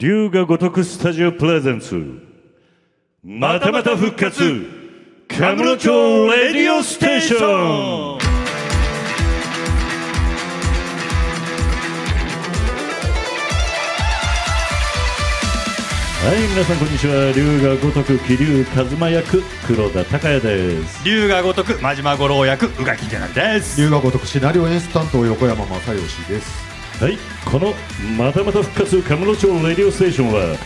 龍が如くスタジオプレゼンツ。またまた復活。カムロ町レディオステーション。はい皆さんこんにちは。龍が如く桐生一馬役黒田孝也です。龍が如く真島五郎役宇垣秀成です。龍が如くシナリオ演出担当横山正義ですはいこのまたまた復活カムロ町レディオステーションは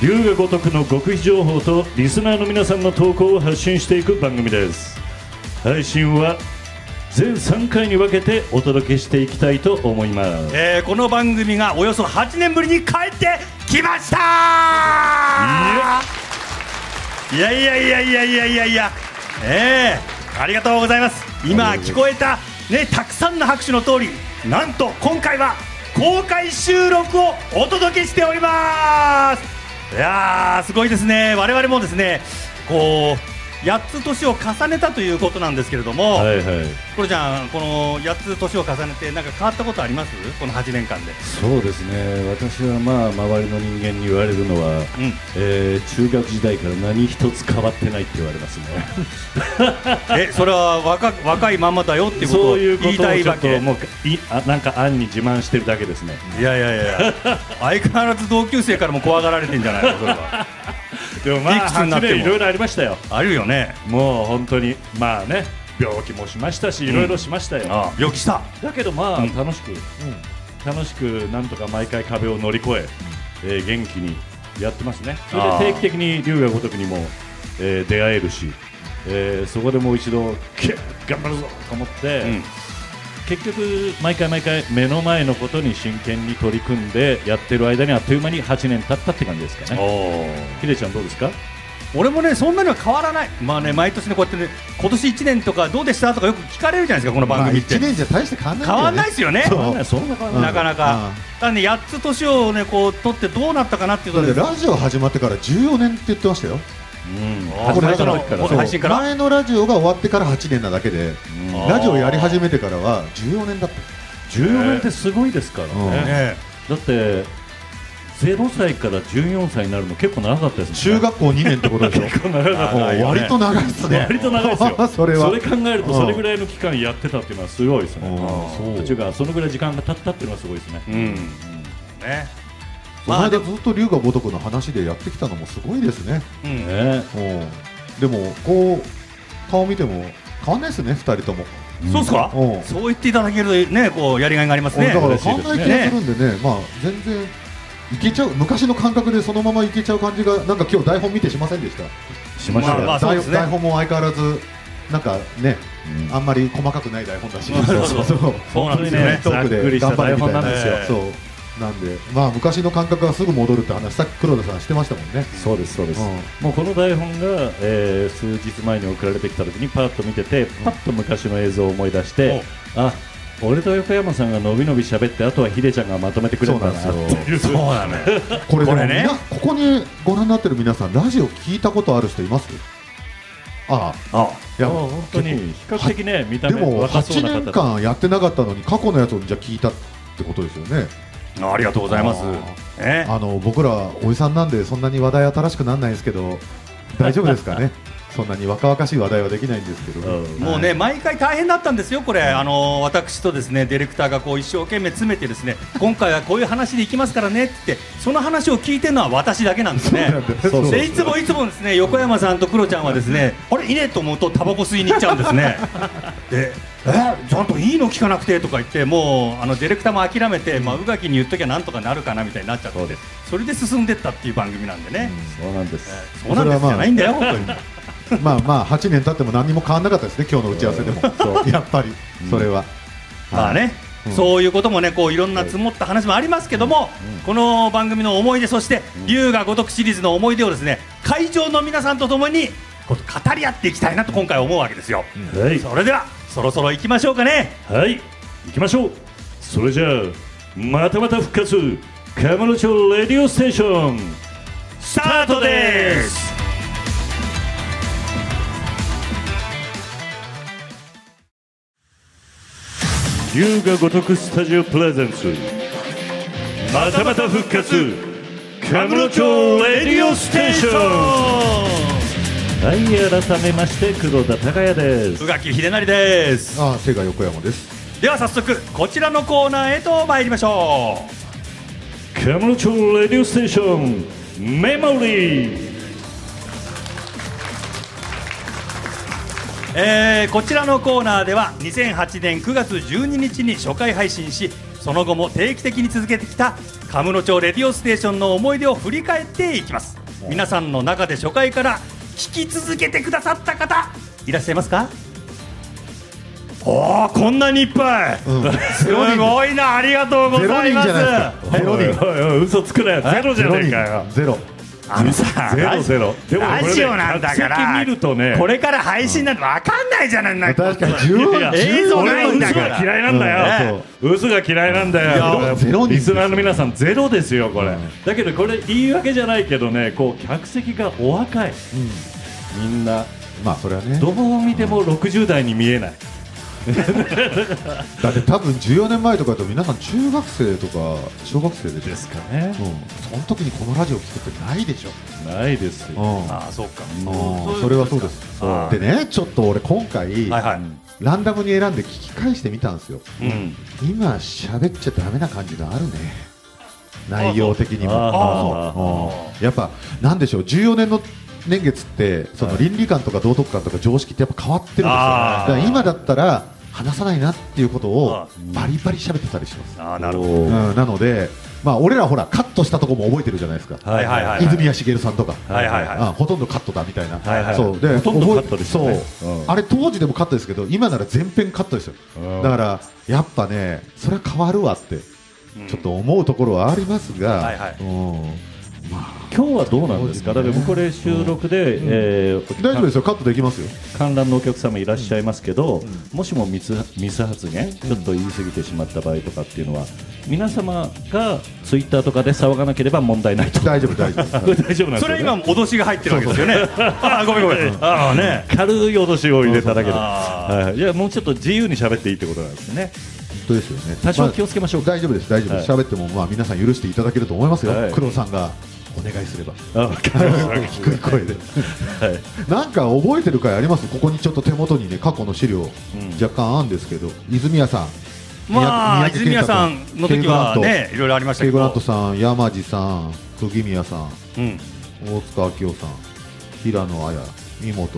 龍が如くの極秘情報とリスナーの皆さんの投稿を発信していく番組です。配信は全3回に分けてお届けしていきたいと思います。えーこの番組がおよそ8年ぶりに帰ってきました。いや。いやいやいやいやいやいやえーありがとうございます。今聞こえたねたくさんの拍手の通りなんと今回は公開収録をお届けしております。いやーすごいですね。我々もですねこう8つ年を重ねたということなんですけれども、はいはい。これじゃんこの8つ年を重ねてなんか変わったことあります？この8年間で。そうですね。私はまあ周りの人間に言われるのは、うん。えー中学時代から何一つ変わってないって言われますね。えそれは若若いまんまだよっていうことをそういうこと言いたいわけ？もういあなんか案に自慢してるだけですね。いやいやいや。相変わらず同級生からも怖がられてんじゃないの？それはでもまあいくつになっても。8年いろいろありましたよ。あるよね。もう本当にまあね病気もしましたしいろいろしましたよ、あ病気した。だけどまあ、うん。楽しく、楽しくなんとか毎回壁を乗り越ええー元気にやってますね。それで定期的に龍が如くにも、えー出会えるし、えーそこでもう一度頑張るぞと思って、うん結局毎回毎回目の前のことに真剣に取り組んでやってる間にあっという間に8年経ったって感じですかね。おひでちゃんどうですか？俺もねそんなには変わらない。まあね毎年ねこうやってね今年1年とかどうでしたとかよく聞かれるじゃないですかこの番組って、1年じゃ大して変わんないね。変わんないですよね。そう。そんなかなか。ただね8つ年をねこう取ってどうなったかなっていうとラジオ始まってから14年って言ってましたよこれそう配信から。前のラジオが終わってから8年なだけでうん。ラジオやり始めてからは14年だった。14年ってすごいですからね、うんね。だって0歳から14歳になるの結構長かったです中学校2年ってことでしょ。結構長かったもう割と長いっすね。割と長いですよ。それは。考えるとそれぐらいの期間やってたっていうのはすごいですね。うん。途中からそのぐらい時間が経ったっていうのはすごいですね。うん。ねこの間ずっと龍が如くの話でやってきたのもすごいですね。うん。ねうん。でもこう顔見ても変わんないですね2人とも。そうっすか？うん。そう言っていただけるとねこうやりがいがありますね。だから嬉しいですね。変わんない気がするんでね。まあ全然いけちゃう昔の感覚でそのままいけちゃう感じがなんか今日台本見てしませんでした？しました。よまあまあね。台台本も相変わらずなんかね、うん。あんまり細かくない台本だし、そうそうそう。そうなんですよね。トークで頑張るみたいな。そうなんでまあ昔の感覚がすぐ戻るって話さっき黒田さんしてましたもんね。そうですそうです、うん。もうこの台本が、えー数日前に送られてきた時にパッと見ててパッと昔の映像を思い出して、あ俺と横山さんがのびのび喋ってあとはヒデちゃんがまとめてくれるんですよ。っていうそうだねこれでもこれね。ここにご覧になってる皆さんラジオ聞いたことある人います？ああ。あ。いやあ本当に。比較的ね見た目でも8若そうな方年間やってなかったのに過去のやつをじゃあ聞いたってことですよねありがとうございます。あの僕らおじさんなんでそんなに話題新しくならないですけど大丈夫ですかね？そんなに若々しい話題はできないんですけど、うん。もうね、毎回大変だったんですよ、これ、あの私とですねディレクターがこう一生懸命詰めて、ですね今回はこういう話でいきますからねって、その話を聞いてるのは私だけなんですね。そうそうでいつもいつもですね横山さんとクロちゃんはですねあれいねえと思うとタバコ吸いに行っちゃうんですね。でえちゃんといいの聞かなくてとか言ってもうあのディレクターも諦めて、まあ、宇垣に言っときゃなんとかなるかなみたいになっちゃって。それで進んでったっていう番組なんでね、そうなんです、そうなんですじゃないんだよ。本当に。まあまあ8年経っても何にも変わらなかったですね今日の打ち合わせでも。やっぱりそれは、まあね、うん。そういうこともねこういろんな積もった話もありますけども、この番組の思い出そして龍が如くシリーズの思い出をですね会場の皆さんとともにこう語り合っていきたいなと今回思うわけですよ、はい。それではそろそろ行きましょうかね。はい。行きましょう。それじゃあまたまた復活カムロ町レディオステーション。スタートです龍が如くスタジオプレゼンツまたまた復活。カムロ町レディオステーション。はい改めまして工藤田孝也です。宇垣秀成です。ああ瀬賀横山です。では早速こちらのコーナーへと参りましょう。カムロ町レディオステーションメモリーえーこちらのコーナーでは2008年9月12日に初回配信しその後も定期的に続けてきたカムロ町レディオステーションの思い出を振り返っていきます。皆さんの中で初回から聞き続けてくださった方いらっしゃいますか？おーこんなにいっぱい、うん。すごいなありがとうごゼロざいます。人じゃないですか。ゼロ人。嘘つくなよ。ゼロじゃねえかよ。ゼロあのさゼロゼロ。でもこれねラジオなんだから。見るとね。これから配信なんて分かんないじゃない確かに10いや映像ないんだから。嫌いなんだよ、嘘が嫌いなんだよ。リスナーの皆さんゼロですよこれ、うん。だけどこれ言い訳じゃないけどねこう客席がお若い。みんなまあそれはね。どう見ても60代に見えない だって多分14年前とかだと皆さん中学生とか小学生でしょ？ですかね。うん、その時にこのラジオ聞くってないでしょ、ないですよ。うん。ああそうか。うん。それはそうです。そうでねちょっと俺今回、はいはい。ランダムに選んで聞き返してみたんですよ。うん。今喋っちゃダメな感じがあるね。内容的にも。やっぱなんでしょう？14年の年月ってその倫理観とか道徳観とか常識ってやっぱ変わってるんですよ。だあー。から今だったら話さないなっていうことをあバリバリ喋ってたりします、ああなるほど。うん、なので、まあ、俺らほらカットしたとこも覚えてるじゃないですか、はいはいはい。泉谷しげるさんとか、はいはいはい。あほとんどカットだみたいな、はいはい。そう。でほとんどカットですよね。そう。うん。あれ当時でもカットですけど今なら全編カットですよ。うん。だからやっぱねそれは変わるわってちょっと思うところはありますが、はいはい。うん。ま今日はどうなんですか？だってこれ収録で、えーあ、大丈夫ですよ。カットできますよ。観覧のお客様いらっしゃいますけど、もしもミスミス発言、ちょっと言い過ぎてしまった場合とかっていうのは、皆様がツイッターとかで騒がなければ問題ないと。大丈夫大丈夫。こ れ大丈夫なんですよ、ね、それ今脅しが入ってるわけですよね。ああごめんごめん。ああね。軽い脅しを入れただけで、あはい、いやもうちょっと自由に喋っていいってことなんですね。本当ですよね。多少気をつけましょうか。大丈夫です大丈夫です。喋、ってもまあ皆さん許していただけると思いますよ、はい。黒さんがお願いすれば。低い声で。はい。なんか覚えてる回あります？ここにちょっと手元にね過去の資料、ん。若干あるんですけど。泉谷さん。まあ泉谷さんの時はねいろいろありましたけど。ケイグラントさん山地さん釘宮さんうん。大塚明夫さん平野綾三本、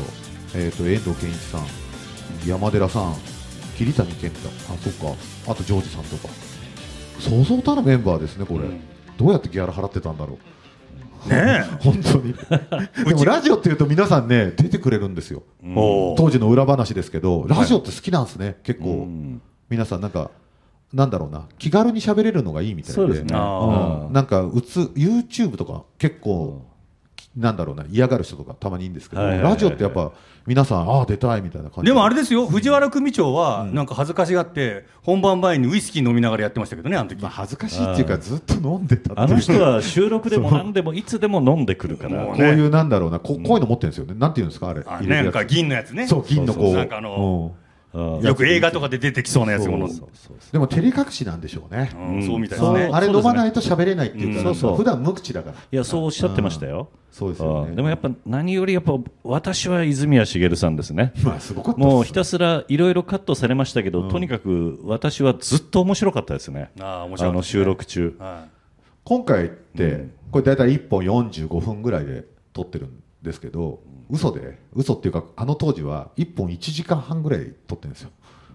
えー、と遠藤健一さん山寺さん桐谷健太。あそっか。あとジョージさんとか。そうそうたるメンバーですねこれ、うん。どうやってギャラ払ってたんだろう。ね 本当に。でもラジオっていうと皆さんね出てくれるんですよ。えおー。当時の裏話ですけどラジオって好きなんですね結構、うん。皆さんなんかなんだろうな。気軽に喋れるのがいいみたいで。そうですね。あうん。なんかうつ YouTube とか結構、なんだろうな嫌がる人とかたまにいるんですけど、はいはいはいはい。ラジオってやっぱ皆さんああ出たいみたいな感じ。でもあれですよ藤原組長はなんか恥ずかしがって本番前にウイスキー飲みながらやってましたけどねあの時。まあ、恥ずかしいっていうかずっと飲んでたあの人は収録でも何でもいつでも飲んでくるから。もこういうなんだろうなここういうの持ってるんですよね。なんていうんですかあれ。なんか銀のやつね。そう銀のこうなんかあのうんよく映画とかで出てきそうなやつそう。このそうそう。でも照れ隠しなんでしょうね、うん。そうみたいですね。あれ飲まないと喋れないっていうか、うん。そうそう。普段無口だから。いやそうおっしゃってましたよ。そうですよね。うん。でもやっぱ何よりやっぱ私は泉谷しげるさんですね。まあすごかったです。もうひたすらいろいろカットされましたけど、とにかく私はずっと面白かったですね。あー面白かったですね。の収録中。は今回って、これ大体1本45分ぐらいで撮ってるんですけど、嘘で嘘っていうかあの当時は1本1時間半ぐらい撮ってるんですよ。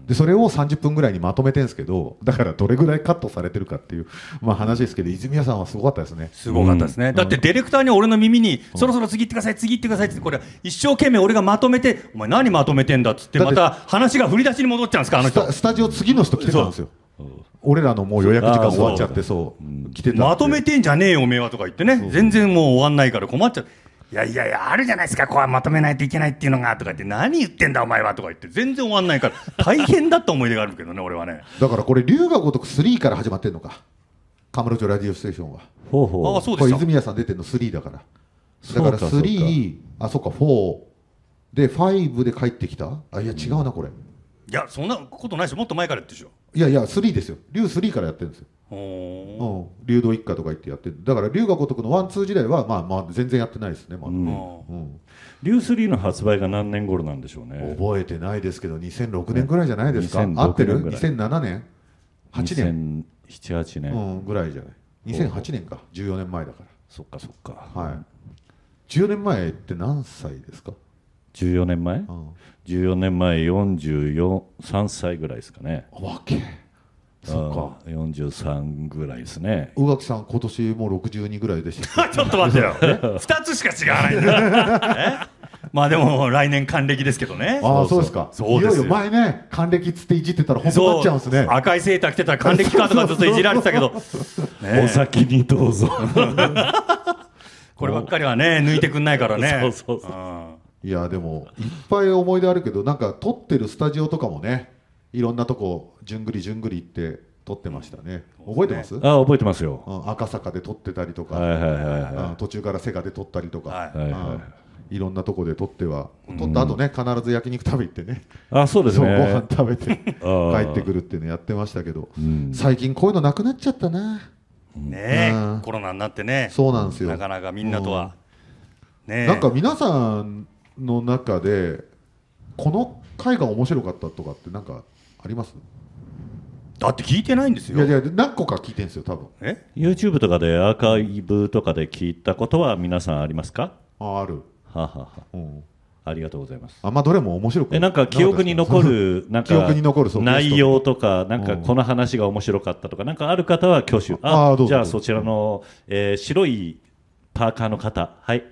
でそれを30分ぐらいにまとめてるんですけどだからどれぐらいカットされてるかっていう、まあ、話ですけど泉谷さんはすごかったですね。いすごかったですね。だってディレクターに俺の耳にそろそろ次行ってください次行ってくださいってこれ一生懸命俺がまとめてお前何まとめてんだっつってまた話が振り出しに戻っちゃうんですかあの人。スタジオ次の人来てたんですよ。俺らのもう予約時間終わっちゃってそう。来てたまとめてんじゃねえよおめえはとか言ってね。全然もう終わんないから困っちゃういやいやいやあるじゃないですか。こうまとめないといけないっていうのが。とか言って何言ってんだお前は。とか言って全然終わんないから。大変だった思い出があるけどね俺はね。だからこれ龍が如く3から始まってんのか。カムロ町ラディオステーションは。ほうほう。ああそうでした。これ泉谷さん出てるの3だから。だからそうかそうか。3あそっか4で5で帰ってきた。あいや違うなこれ。いやそんなことないでしょもっと前から言ってるでしょ。いやいや3ですよ。龍3からやってるんですよ。おう。ーん、竜道一家とか言ってやってるだから龍が如くのワンツー時代はまあまあ全然やってないですねまだ、うんうんリュースリーの発売が何年頃なんでしょうね。覚えてないですけど2006年ぐらいじゃないですか、2006合ってる？年ぐらい2007年？8年、2007、8年。うん、ぐらいじゃない。2008年か。14年前だかそっかそっか。らはい。14年前って何歳ですか、14年前？うん、14年前44、3歳ぐらいですかね。わけそっか。あー43ぐらいですね。宇垣さん今年もう62ぐらいでした ちょっと待ってよ。2つしか違わないんだまあでも来年還暦ですけどね。ああそうですか。そうですよ。いよいよ前ね還暦っつっていじってたら本当になっちゃうんですね赤いセーター着てたら還暦かとかずっといじられてたけど。ね お先にどうぞ。こればっかりはね抜いてくんないからね。そうそうそう。うん。いやでもいっぱい思い出あるけどなんか撮ってるスタジオとかもねいろんなとこじゅんぐりじゅんぐり行って撮ってましたね。覚えてます、あ覚えてますよ。うん赤坂で撮ってたりとか、はいはいはいうんは途中からセガで撮ったりとか、はいはいはいうんいろんなとこで撮っては撮った後ね、必ず焼肉食べ行ってね。い。あそうですそうご飯ね。食べて 帰ってくるっていうのやってましたけど、うん。最近こういうのなくなっちゃったな。ねうん。コロナになってね。そうなんですよ。なかなかみんなとは。ねなんか皆さんの中でこの回が面白かったとかってなんかあります？だって聞いてないんですよ。いやいや何個か聞いてるんですよ多分。え？YouTube とかでアーカイブとかで聞いたことは皆さんありますか？あある、はあはあは。うん、あありがとうございます。あんまどれも面白くえなんか記憶に残るなん記憶に残るかそう内容とかなんかうん。この話が面白かったとかなんかある方は挙手。あーどうぞ。じゃあそちらの、えー白いパーカーの方。はい。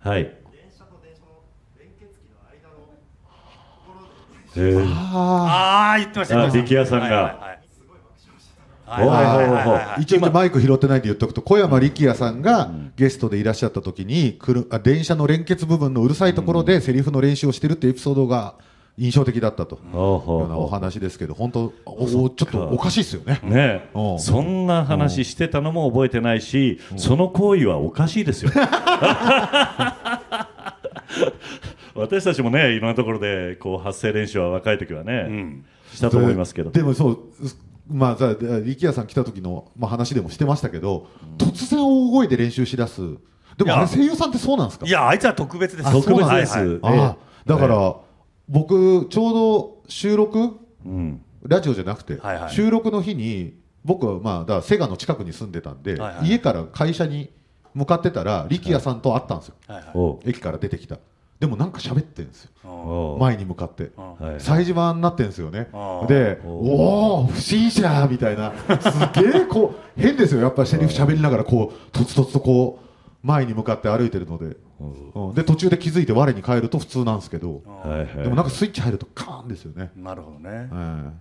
はいああ言ってました。力也さんが。一応マイク拾ってないで言っておくと小山力也さんがゲストでいらっしゃった時にくる電車の連結部分のうるさいところでセリフの練習をしてるってエピソードが印象的だったと。いう。ようなお話ですけど本当おちょっとおかしいですよね。ね。そんな話してたのも覚えてないしその行為はおかしいですよ。私たちもねいろんなところでこう発声練習は若い時はね、ん。したと思いますけど。でもそうまあさ力也さん来た時の、まあ、話でもしてましたけど、突然大声で練習しだす。でもあれ声優さんってそうなんですか？いやあいつは特別です。あ特別です、はいはいああだから、僕ちょうど収録うん。ラジオじゃなくて、はいはい。収録の日に僕はまあだからセガの近くに住んでたんで、はいはい家から会社に向かってたら力也さんと会ったんですよ、はいはい。駅から出てきたでもなんか喋ってるんですよ。前に向かって。催事場になってるんですよね。でおおお不審者みたいな。すげえこう変ですよ。やっぱりセリフ喋りながらこうとつとつとこう前に向かって歩いてるので、うん、で途中で気づいて我に返ると普通なんですけど。でもなんかスイッチ入るとカーンですよね、なるほどね。うん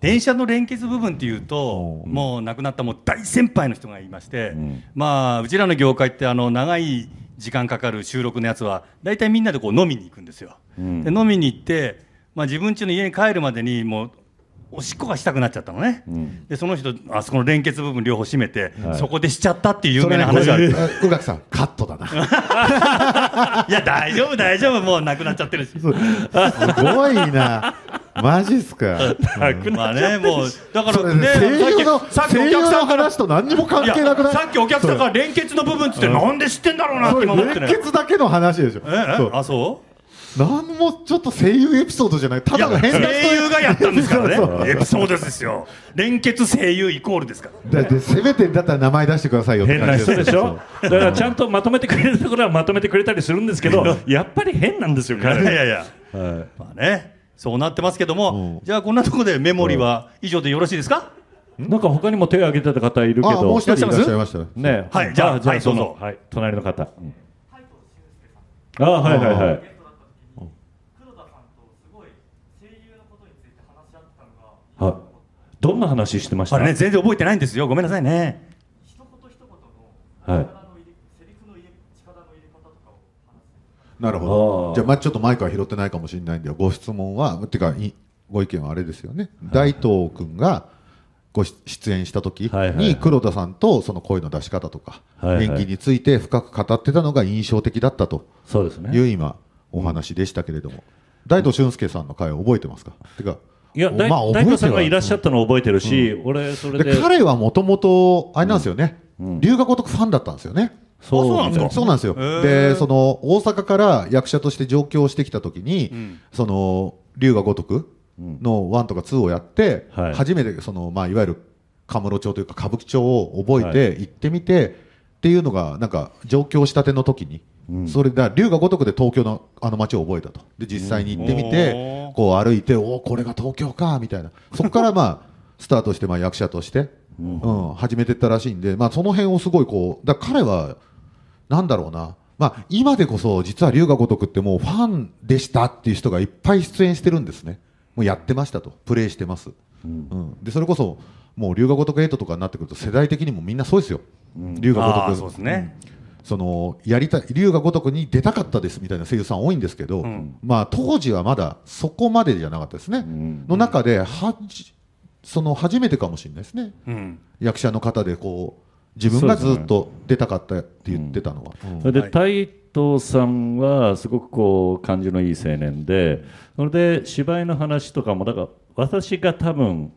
電車の連結部分っていうと、うん。もう亡くなったもう大先輩の人がいまして、ん。まあうちらの業界ってあの長い時間かかる収録のやつは大体みんなでこう飲みに行くんですよ、ん。で飲みに行って、まあ、自分家の家に帰るまでにもうおしっこがしたくなっちゃったのね、ん。でその人あそこの連結部分両方閉めて、はい。そこでしちゃったっていう有名な話がある、宇垣さんカットだな。いや大丈夫大丈夫。もうなくなっちゃってるし。すごいなマジっすか？まあねもうだからねさっきさっきお客さんから話と何にも関係なくない？さっきお客さんが連結の部分っつってなんで知ってんだろうなっそれて今思ってね。連結だけの話でしょ。ええ？そう。あそう？何もちょっと声優エピソードじゃない。たいやだの変な声優がやったんですからね。そうそうエピソードですよ。連結声優イコールですから。だってせめてだったら名前出してくださいよって変な感じ人でしょ？だからちゃんとまとめてくれるところはまとめてくれたりするんですけどやっぱり変なんですよいや彼いやいや。はいまあねそうなってますけどもうん。じゃあこんなところでメモリーは以上でよろしいですか？なんか他にも手を挙げてた方いるけあもうど一人いらっしゃいましたね。はいじゃあじゃあはいどうぞ。はい隣の方。うん。あはいはいはい。黒田さんとすごい声優のことについて話し合ってたのが。はい。どんな話してました？あれね全然覚えてないんですよ。ごめんなさいね一言一言のはい力の入れセリフの入れ力の入れ方とかを話してなるほど。じゃあまあちょっとマイクは拾ってないかもしれないんでご質問はっていうかいご意見はあれですよね。大東君がご出演した時はいはいはい。に黒田さんとその声の出し方とかはいはい。演技について深く語ってたのが印象的だったとそうですね。いう今お話でしたけれども。大東俊介さんの回を覚えてますか？てかいや、大まあ大東さんがいらっしゃったのを覚えてるし、俺、それで、で彼はもともとあれなんですよね、龍が如くファンだったんですよね。そうなんですかそうなんですよ。で、その大阪から役者として上京してきたときに、ん。その龍が如くの1とか2をやって、はい。初めてそのまあいわゆるカムロ町というか歌舞伎町を覚えて行ってみて、っていうのがなんか上京したての時に、それだ龍が如くで東京のあの街を覚えたと。で実際に行ってみて、こう歩いて、おおこれが東京かみたいな。そこから まあスタートしてまあ役者として、うん始めてったらしいんで、まあその辺をすごいこうだから彼はなんだろうな。まあ、今でこそ、実は龍が如くってもうファンでしたっていう人がいっぱい出演してるんですね。もうやってましたと。プレイしてます。うん。で、それこそ、もう龍が如く8とかになってくると世代的にもみんなそうですよ。龍が如く。そうですね、その、やりたい、龍が如くに出たかったですみたいな声優さん多いんですけど、んまあ、当時はまだそこまでじゃなかったですね。の中で、はじ、その、初めてかもしれないですね。うん役者の方でこう自分がずっと出たかったって言ってたのは、うんそれで、はい。太藤さんはすごくこう感じのいい青年で、それで芝居の話とかも、だから私が多分、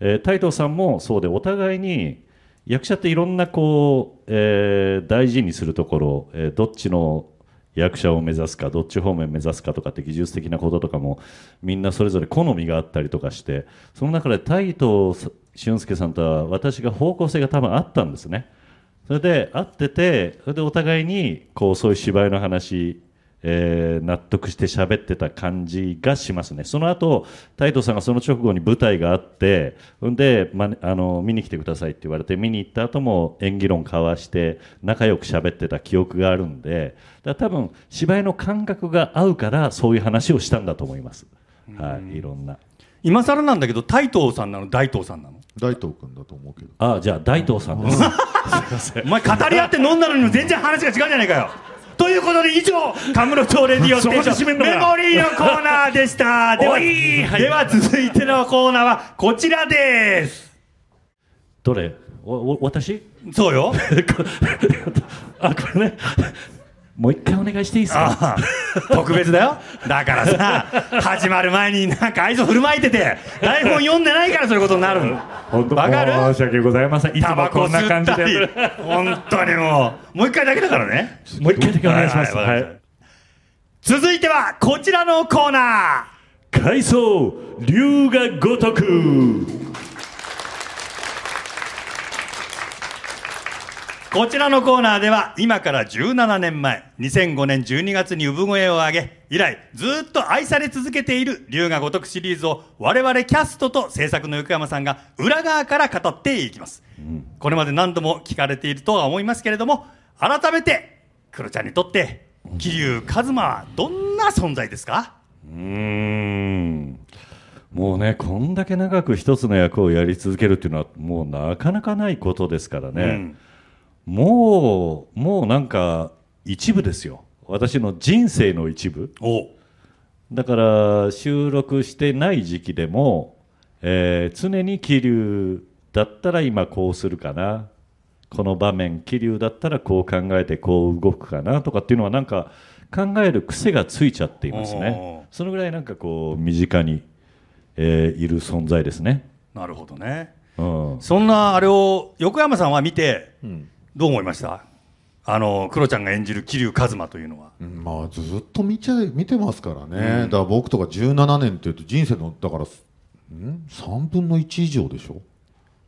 えー太藤さんもそうで、お互いに役者っていろんなこう、えー大事にするところ、えーどっちの役者を目指すか、どっち方面目指すかとかって技術的なこととかも、みんなそれぞれ好みがあったりとかして、その中で太藤俊介さんとは私が方向性が多分あったんですね。それで会ってて、それでお互いにこうそういう芝居の話、えー納得して喋ってた感じがしますね。その後、太藤さんがその直後に舞台があって、ほんで、ま、あの見に来てくださいって言われて、見に行った後も演技論交わして、仲良く喋ってた記憶があるんで、だから多分芝居の感覚が合うから、そういう話をしたんだと思います。はい、いろんな。今更なんだけど大東さんなの？大東さんなの？大東君だと思うけどあ、じゃあ大東さんです。すいません。お前語り合って飲んだのにも全然話が違うじゃないかよということで以上カムロ町レディオステーションメモリーのコーナーでした。でははいでは続いてのコーナーはこちらです。どれ？おお私？そうよ。あ、これね。もう一回お願いしていいですか？特別だよだからさ始まる前になんか愛想振る舞いてて台本読んでないからそういうことになるの本当わかる？申し訳ございません。いつもこんな感じで。本当にもうもう一回だけだからねもう一回だけお願いします。ははいい。続いてはこちらのコーナ海藻龍が如く。こちらのコーナーでは今から17年前2005年12月に産声を上げ以来ずっと愛され続けている龍が如くシリーズを我々キャストと制作の横山さんが裏側から語っていきます、これまで何度も聞かれているとは思いますけれども改めてクロちゃんにとって桐生一馬はどんな存在ですか？うーん。もうね、こんだけ長く一つの役をやり続けるっていうのは、もうなかなかないことですからね。うんもう、もうなんか、一部ですよ。私の人生の一部。お。だから収録してない時期でも、えー常に桐生だったら今こうするかな。この場面桐生だったらこう考えてこう動くかなとかっていうのはなんか考える癖がついちゃっていますね。そのぐらいなんかこう身近に、えーいる存在ですね、なるほどね。うん、そんなあれを横山さんは見てんどう思いました？あのクロちゃんが演じる桐生一馬というのは。うんまあずっと見ちゃ見てますからね、だから僕とか17年っていうと人生のだからん？3分の1以上でしょ？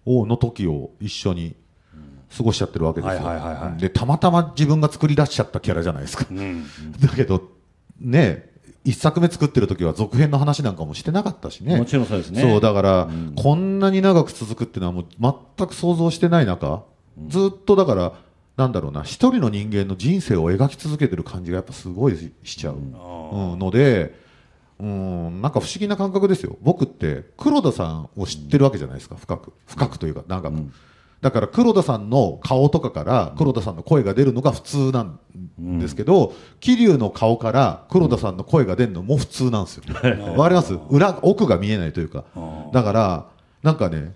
をの時を一緒に過ごしちゃってるわけですよ、でたまたま自分が作り出しちゃったキャラじゃないですか、うん。だけどね一作目作ってる時は続編の話なんかもしてなかったしね。もちろんそうですね。そうだから、こんなに長く続くっていうのはもう全く想像してない中、ずっとだからなんだろうな一人の人間の人生を描き続けてる感じがやっぱすごいししちゃう、うん。のでうんなんか不思議な感覚ですよ。僕って黒田さんを知ってるわけじゃないですか深く。深くというか長く、だから黒田さんの顔とかから黒田さんの声が出るのが普通なんですけど、桐生の顔から黒田さんの声が出るのも普通なんですよ。わかります？裏奥が見えないというか。だから、なんかね、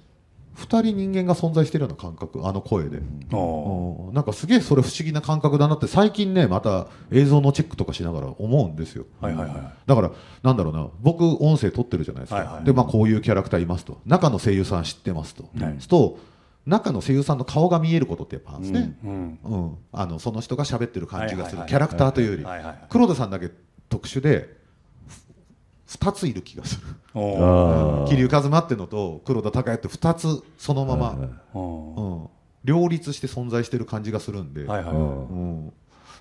2人人間が存在してるような感覚あの声で、おうん。なんかすげえそれ不思議な感覚だなって最近ねまた映像のチェックとかしながら思うんですよ。ーはいはいはい。だからなんだろうな僕音声取ってるじゃないですか、はいはいでまあこういうキャラクターいますと。中の声優さん知ってますと、はい。すると中の声優さんの顔が見えることってやっぱあるんですね、うんうん。あのその人が喋ってる感じがする、キャラクターというより、はいはいはい。黒田さんだけ特殊で2ついる気がする。桐生一馬っていうのと黒田孝也って2つそのまま、うん、両立して存在してる感じがするんで、はいはいうんうん、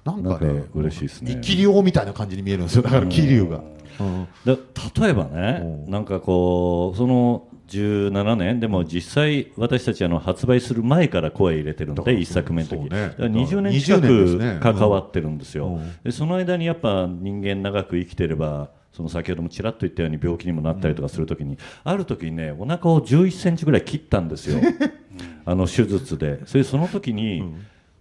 なんかかね嬉しいですね。生霊みたいな感じに見えるんですよ。だから桐生が、うん。だ例えばねうん。なんかこうその17年でも実際私たちあの発売する前から声入れてるので一作目の時。ね。だから20年近20年ですね。く関わってるんですよ、うん。でその間にやっぱ人間長く生きてればその先ほどもちらっと言ったように病気にもなったりとかするときに、ある時にねお腹を11センチぐらい切ったんですよ。あの手術で。それでその時に、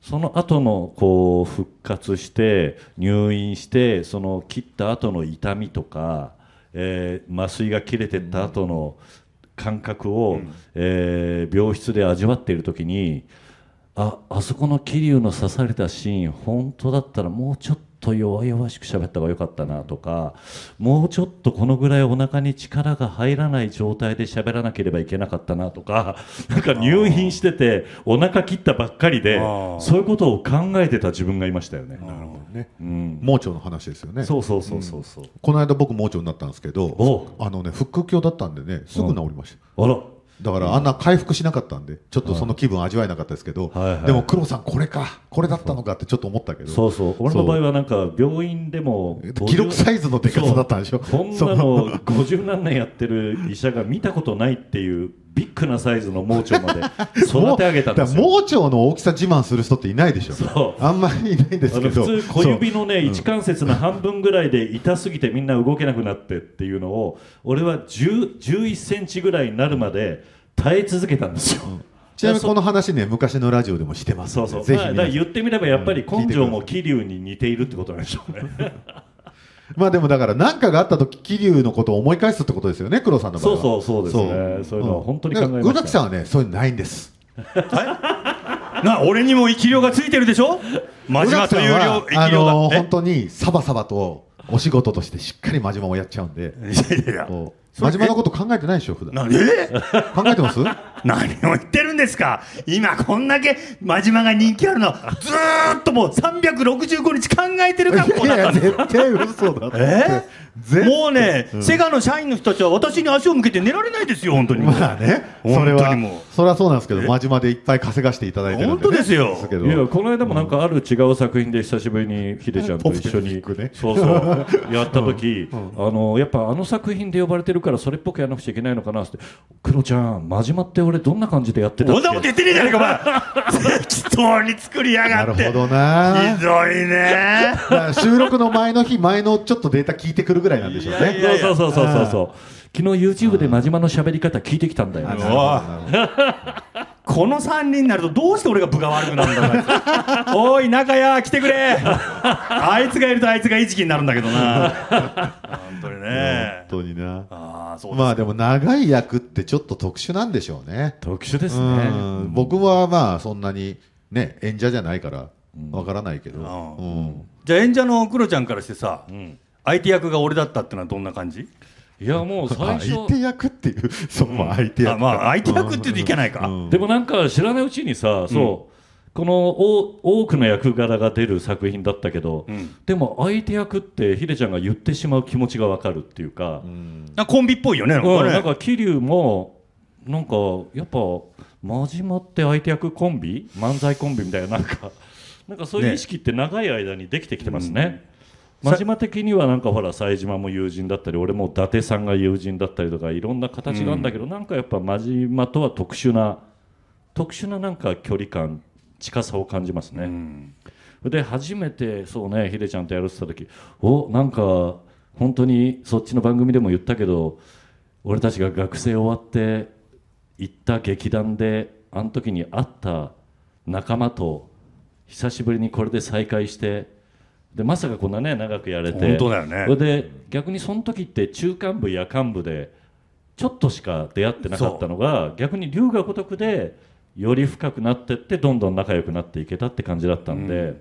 その後のこう復活して入院してその切った後の痛みとか、えー麻酔が切れてった後の感覚を、えー病室で味わっている時にああそこの桐生の刺されたシーン本当だったらもうちょっと弱々しく喋った方が良かったなとかもうちょっとこのぐらいお腹に力が入らない状態で喋らなければいけなかったなとか なんか入院しててお腹切ったばっかりでそういうことを考えてた自分がいましたよね。なるほどね。うん、盲腸の話ですよね。そうそうそうそうそう。この間僕盲腸になったんですけどおあのね腹腔鏡だったんでねすぐ治りました、あらだからあんな回復しなかったんでちょっとその気分味わえなかったですけど、はい。はいでも黒さんこれかこれだったのかってちょっと思ったけど。そうそう。俺の場合はなんか病院でも記録サイズのでかさだったんでしょ？こんなの50何年やってる医者が見たことないっていうビッグなサイズの盲腸まで 育て上げたんですよ。盲腸の大きさ自慢する人っていないでしょ。そう。あんまりいないんですあけど。の普通小指のね一関節の半分ぐらいで痛すぎてみんな動けなくなってっていうのを俺は10 11センチぐらいになるまで耐え続けたんですよ、ちなみにこの話ね昔のラジオでもしてますそうそう。ぜひまあ言ってみればやっぱり根性もうん桐生に似ているってことなんでしょうね まあでもだから何かがあった時桐生のことを思い返すってことですよね黒さんの場合は。そうそうそうですね。そう。いうのは本当に考えました。宇垣さんはねそういうのないんです。な俺にも生き量がついてるでしょ？真島という生き量が、あのえ？本当にサバサバとお仕事としてしっかり真島をやっちゃうんで。いやいやいや。こう真島のこと考えてないでしょ普段。なえ考えてます？何を言ってるんですか？今こんだけ真島が人気あるのずーっともう365日考えてるからこういやなったんです絶対嘘だって。え？絶もうね、セガの社員の人たちは私に足を向けて寝られないですよ、本当に。まあね。それはそれはそうなんですけど真島でいっぱい稼がしていただいてるんで、ね、本当ですよ。けど。いやこの間もなんかある違う作品で久しぶりにヒデちゃんと一緒に、そうそう。やった時、あのやっぱあの作品で呼ばれてるからそれっぽくやらなくちゃいけないのかなって。クロちゃん真島って俺どんな感じでやってたっこんなこと言ってねえじゃねえか、お前。適当に作りやがって。なるほどな。ひどいね。収録の前の日前のちょっとデータ聞いてくるぐらいなんでしょうね。いやいや。そうそうそうそうそうそう。昨日 YouTube で真島の喋り方聞いてきたんだよ、この3人になるとどうして俺が部が悪くなるんだろう おい、中谷、来てくれ。あいつがいるとあいつが餌食になるんだけどな。本当にね。本当にな。あまあでも長い役ってちょっと特殊なんでしょうね。特殊ですうねん。僕はまあそんなにね演者じゃないからわからないけど、ううん。じゃあ演者のクロちゃんからしてさ、ん。相手役が俺だったってのはどんな感じ？いやもう最初相手役っていう そう、まあ相手役。あまあ相手役って言うといけないか、うん。でもなんか知らないうちにさ、そうこのお多くの役柄が出る作品だったけど、うん。でも相手役ってヒデちゃんが言ってしまう気持ちがわかるっていうか、なんかコンビっぽいよねなんか桐生もなんかやっぱ真島って相手役コンビ？漫才コンビみたいななんかなんかそういうね意識って長い間にできてきてますね。うん真島的にはなんかほら冴島も友人だったり俺も伊達さんが友人だったりとかいろんな形があるんだけど、なんかやっぱ真島とは特殊な特殊ななんか距離感近さを感じますね。うんで初めてそうねヒデちゃんとやるって言った時おなんか本当にそっちの番組でも言ったけど俺たちが学生終わって行った劇団であの時に会った仲間と久しぶりにこれで再会してでまさかこんなね長くやれて。本当だよね。それで逆にその時って中間部夜間部でちょっとしか出会ってなかったのが逆に龍が如くでより深くなってってどんどん仲良くなっていけたって感じだったんで、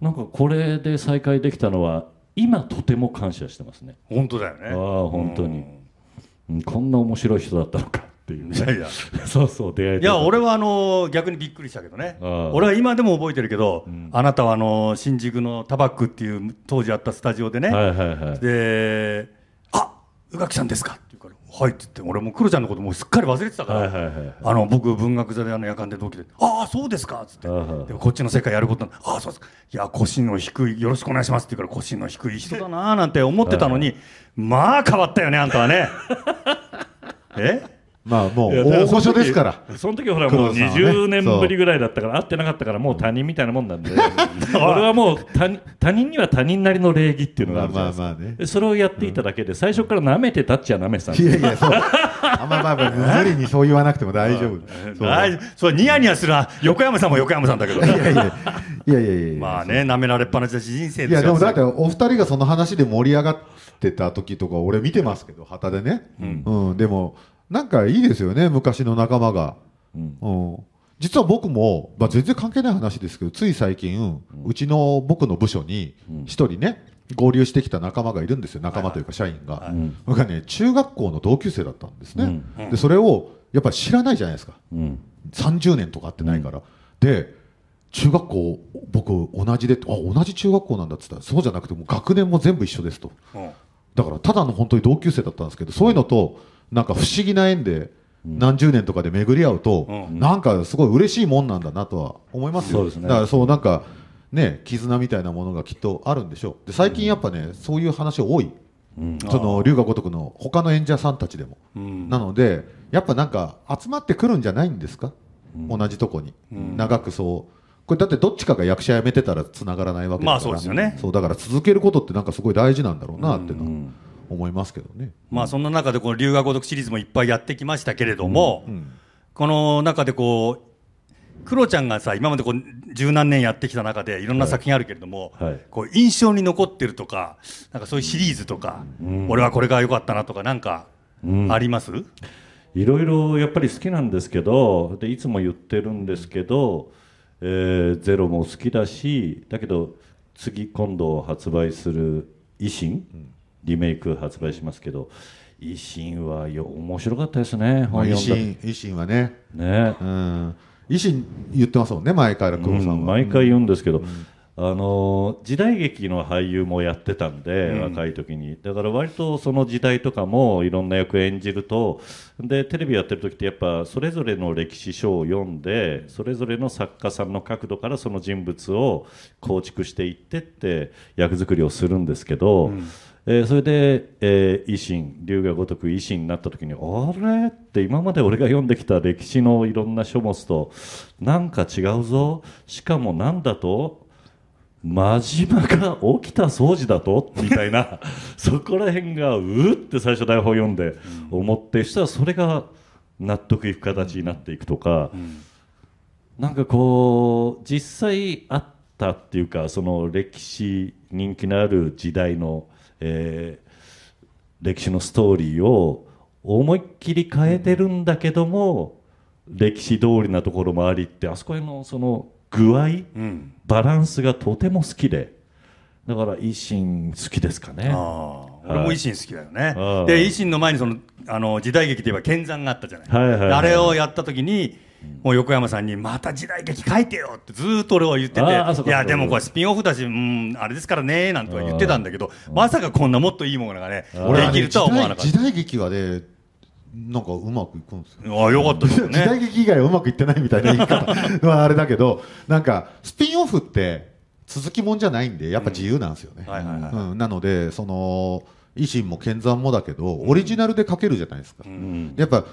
なんかこれで再会できたのは今とても感謝してますね。本当だよね。ああ本当に、うんこんな面白い人だったのかっていう、ね、いやいや。そうそう出会えていや俺はあの逆にびっくりしたけどね。俺は今でも覚えてるけど、ん。あなたはあの新宿のタバックっていう当時あったスタジオでね、はいはいはい。で「あ宇垣さんですか?」って言うから「はい」って言って俺もうクロちゃんのこともうすっかり忘れてたから、はいはいはいあの僕文学座であの夜間で同期で「ああそうですか」っつって。でこっちの世界やることなんだああそうですか。いや腰の低いよろしくお願いします」って言うから腰の低い人だなーなんて思ってたのにまあ変わったよねあんたはね。え？まあもう大御所ですから。その時ほらもう黒田さんはね。20年ぶりぐらいだったから会ってなかったからもう他人みたいなもんなんで。俺はもう他人他人には他人なりの礼儀っていうのがあるじゃないですか。まあまあまあね。でそれをやっていただけで最初から舐めてたっちゃ舐めてたんですいやいやそう。あんままあまあ無理にそう言わなくても大丈夫。そう。ニヤニヤする。な横山さんも横山さんだけど。いやいや。いやいや まあね舐められっぱなしだし人生いやでもだってよお二人がその話で盛り上がってた時とか俺見てますけど旗でね、うん。でもなんかいいですよね昔の仲間が、うん。うん。実は僕も、まあ、全然関係ない話ですけどつい最近、うちの僕の部署に一人ね合流してきた仲間がいるんですよ。仲間というか社員が、ん。僕はね中学校の同級生だったんですね、うん。でそれをやっぱり知らないじゃないですか。うん。30年とか会ってないから、で中学校僕同じであ同じ中学校なんだっつったらそうじゃなくてもう学年も全部一緒ですと。うん。だからただの本当に同級生だったんですけどそういうのとなんか不思議な縁で何十年とかで巡り合うと、うん。なんかすごい嬉しいもんなんだなとは思いますよ。そうですね。だからそうなんかね絆みたいなものがきっとあるんでしょう。で最近やっぱね、そういう話多い。うん。その龍が如くの他の演者さんたちでも、うん。なのでやっぱなんか集まってくるんじゃないんですか、同じとこに、長くそう。これだってどっちかが役者辞めてたらつながらないわけだから。まあそうですよね。そうだから続けることってなんかすごい大事なんだろうなっていうのはうん思いますけどね、まあそんな中でこの龍河如くシリーズもいっぱいやってきましたけれども、うん。この中でこうクロちゃんがさ今までこう十何年やってきた中でいろんな作品あるけれども、はい。こう印象に残ってるとかなんかそういうシリーズとか、うん。俺はこれが良かったなとかなんかうん。あります、いろいろやっぱり好きなんですけどでいつも言ってるんですけど、えーゼロも好きだしだけど次今度発売する「維新」リメイク発売しますけど「維新」はよ面白かったですね本読維新はね、だね。うん、維新言ってますもんね前から黒さんは、うん毎回言うんですけど、あの時代劇の俳優もやってたんで、うん。若い時に。だから割とその時代とかもいろんな役演じるとでテレビやってる時ってやっぱそれぞれの歴史書を読んでそれぞれの作家さんの角度からその人物を構築していってって役作りをするんですけど、えーそれで、えー維新龍が如く維新になった時にあれって今まで俺が読んできた歴史のいろんな書物となんか違うぞ。しかもなんだと真島が起きた掃除だとみたいなそこら辺がうーって最初台本読んで思ってしたらそれが納得いく形になっていくとか、なんかこう実際あったっていうかその歴史人気のある時代の、えー歴史のストーリーを思いっきり変えてるんだけども、歴史通りなところもありってあそこへのその具合うんバランスがとても好きでだから維新好きですかね。ああ俺も維新好きだよね、で維新の前にそのあの時代劇といえば剣山があったじゃない、はいはいはい。あれをやった時にもう横山さんにまた時代劇書いてよってずーっと俺は言ってていやでもこれスピンオフだしうんあれですからねなんとは言ってたんだけどまさかこんなもっといいものがねできるとは思わなかっ時代時代劇はねなんかうまくいくんですよ。たああよかったですよ時代ね劇以外はうまくいってないみたいな言い方はあれだけど なんかスピンオフって続きもんじゃないんでやっぱ自由なんですよね、なのでその維新も剣山もだけどオリジナルで書けるじゃないですか、うん。やっぱ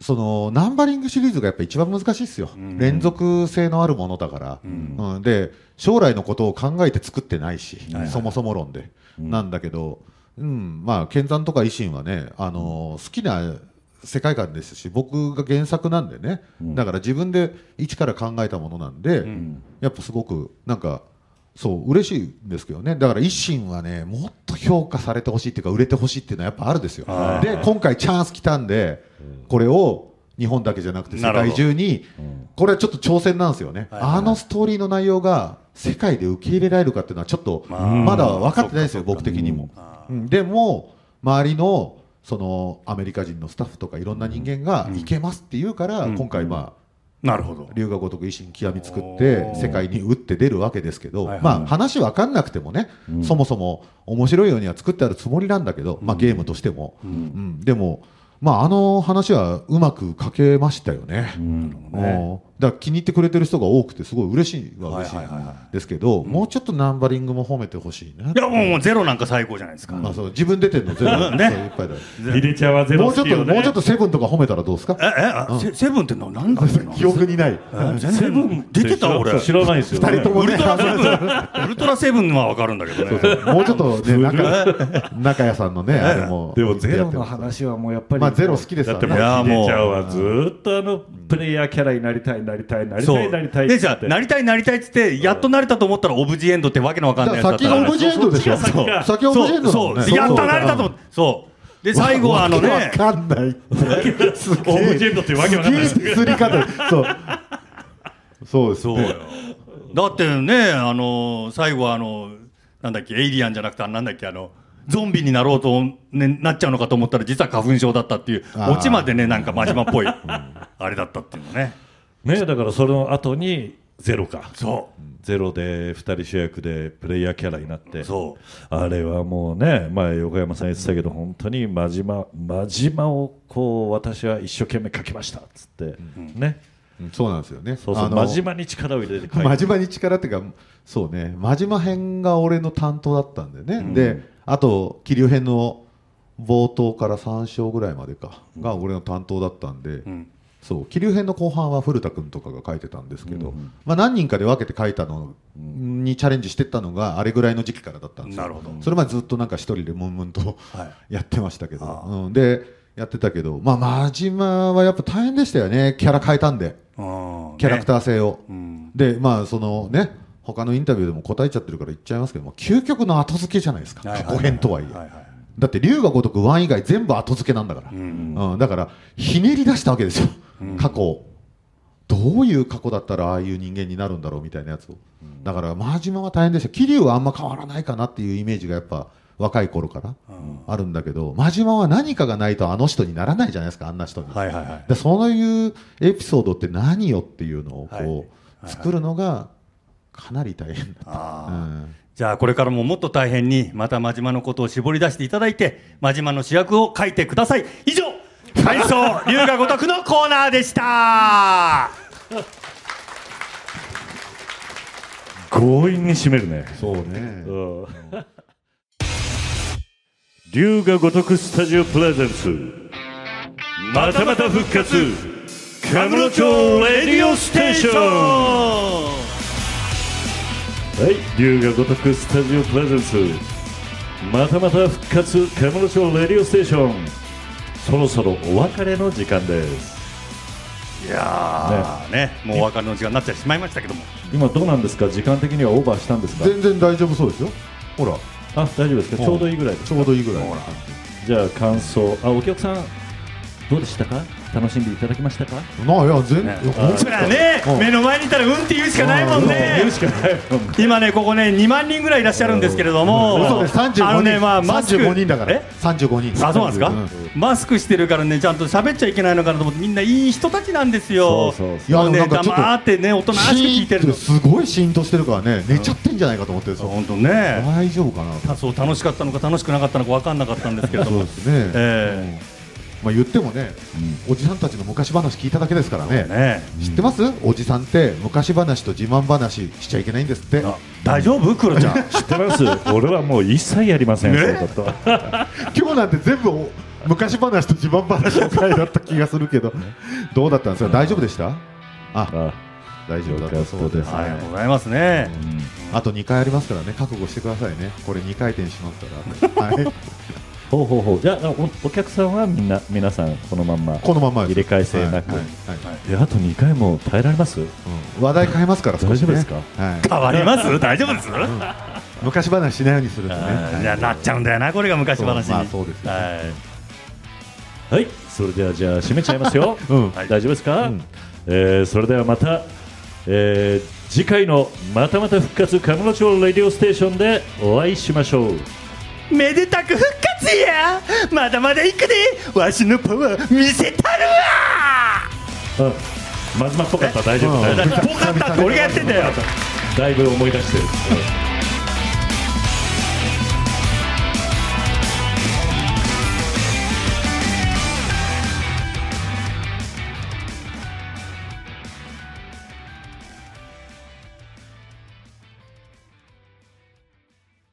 そのナンバリングシリーズがやっぱ一番難しいですよ、連続性のあるものだから、うん。で将来のことを考えて作ってないし、そもそも論で、なんだけど、うん、まあ剣山とか維新はね、あの好きな世界観ですし僕が原作なんでね、だから自分で一から考えたものなんで、やっぱすごくなんかそう嬉しいんですけどね。だから一心はねもっと評価されてほしいっていうか売れてほしいっていうのはやっぱあるんですよ。はい。で今回チャンス来たんでこれを日本だけじゃなくて世界中にこれはちょっと挑戦なんですよね。あのストーリーの内容が世界で受け入れられるかっていうのはちょっとまだ分かってないですよ僕的にも。でも周りのそのアメリカ人のスタッフとかいろんな人間がいけますって言うからうん。今回まあなるほど。龍が如く維新極み作っおてー。世界に打って出るわけですけど、まあ話分かんなくてもね、そもそも面白いようには作ってあるつもりなんだけど、まあゲームとしても、うん。でも、まああの話はうまく書けましたよね。うんだから気に入ってくれてる人が多くてすごい嬉しいは嬉しいはいはいはいはですけど、もうちょっとナンバリングも褒めてほしいな。いやもうゼロなんか最高じゃないですか、まあそう自分出てるのゼロ、ね。いっぱいだ。ヒデちゃんはゼロもうちょっと、もうちょっとセブンとか褒めたらどうですか？ええあセセブンっての？は何だっけな。記憶にない。え全然出てた俺。知らないですよ、ね、二人ともね。ウルトラセブン ウルトラセブンは分かるんだけどね。もうちょっとね、中中谷さんのね、あれも。でもゼロの話はもうやっぱりまあゼロ好きですわね。だってもういやもう。はずーっとあのプレイヤーキャラになりたいなりたいなりたいなりたいでじゃあなりたいなりたいっつってやっとなれたと思ったらオブジェエンドってわけのわかんないやつだったから先がオブジェエンドでしょ。先オブジェエンド。そう。そう。やっとなれたと思ってそう。で最後はあのね。わかんない。オブジェエンドってわけわかんない。ですすげえ釣り方。そう。そう。そうよ。だってねあの最後はあのなんだっけエイリアンじゃなくてなんだっけあのゾンビになろうと、ね、なっちゃうのかと思ったら実は花粉症だったっていうオチまでねなんか真島っぽい。あれだったっていうのねねだからその後にゼロか。そゼロで2人主役でプレイヤーキャラになって。そあれはもうね前横山さん言ってたけど本当に真島真島をこう私は一生懸命書きましたっつって、ね。うん。そうなんですよね。そうそうあの真島に力を入れて真島に力っていうか、そうね、真島編が俺の担当だったんでね。で、あと、桐生編の冒頭から3章ぐらいまでか、が俺の担当だったんで、んそう、桐生編の後半は古田君とかが書いてたんですけど、まあ何人かで分けて書いたのにチャレンジしてったのが、あれぐらいの時期からだったんですよ。なるほど。それまでずっとなんか一人で悶々と、は やってましたけど、うん、で、やってたけど、まあ真島はやっぱ大変でしたよね、キャラ変えたんで。ううんキャラクター性を、ん。でまあそのね他のインタビューでも答えちゃってるから言っちゃいますけども究極の後付けじゃないですか。過去編とはいえ、だって龍が如く1以外全部後付けなんだから、うん。だからひねり出したわけですよ、過去。をどういう過去だったらああいう人間になるんだろうみたいなやつを、だから真島は大変でした。桐生はあんま変わらないかなっていうイメージがやっぱ若い頃からあるんだけど真島は何かがないとあの人にならないじゃないですかあんな人に、はいはいはい。でそういうエピソードって何よっていうのをこう、はい。作るのがかなり大変だった、じゃあこれからももっと大変にまた真島のことを絞り出していただいて真島の主役を書いてください。以上体操龍が如くのコーナーでした。強引に締めるね。そうね。うん。龍が如くスタジオプレゼンツまたまた復活。カムロ町レディオステーション。はい。龍が如くスタジオプレゼンツまたまた復活。カムロ町レディオステーションそろそろお別れの時間です。いやーね。もうお別れの時間になってしまいましたけども。今どうなんですか？時間的にはオーバーしたんですか？全然大丈夫そうですよ。ほら。あ大丈夫ですか？ちょうどいいぐらいですちょうどいいぐらい。じゃあ感想。あお客さんどうでしたか？楽しんでいただきましたか？なあいや全ね。いや本当そりゃね。うん。目の前にいたらうんって言うしかないもんね。言うしかないもん。今ねここね2万人ぐらいいらっしゃるんですけれども。嘘です35人。あのねまあマスク35人だから。え35人。あそうなんですか、うん。マスクしてるからねちゃんと喋っちゃいけないのかなと思ってみんないい人たちなんですよ。そうそうそう。いやね黙ってねおとなしく聞いてるすごいシーンとしてるからね寝ちゃってんじゃないかと思ってるんですよ。本当ね。大丈夫かなたそう楽しかったのか楽しくなかったのか分かんなかったんですけれども。そうですね、えまあ言ってもね、おじさんたちの昔話聞いただけですからね。えね。知ってます、おじさんって昔話と自慢話しちゃいけないんですって。あ大丈夫？クロちゃん。知ってます？俺はもう一切やりません、ね。今日なんて全部お昔話と自慢話の回だった気がするけど。どうだったんですか？大丈夫でした？ああ大丈夫だった。そうです、ありがとうございますね。あと2回ありますからね。覚悟してくださいね。これ2回転しますから、はい、ほうほうほう。じゃあおお客さんはみんな皆さんこのまんまこのまんま入れ替え制なく、はいはいはいであと2回も耐えられます？うん。話題変えますから少しね大丈夫ですか？はい。変わります？大丈夫です、昔話しないようにするんでねはい。いやなっちゃうんだよなこれが昔話に。そうまあそうですよね。はい。はいそれではじゃあ締めちゃいますよ、うん。はい。大丈夫ですか、うん。えーそれではまた、えー次回のまたまた復活カムロ町レディオステーションでお会いしましょう。めでたく復活やまだまだ行くでわしのパワー見せたるわ。あマズマっぽかった大丈夫うん大丈夫ぽかったって俺がやってんだよ。だいぶ思い出してる、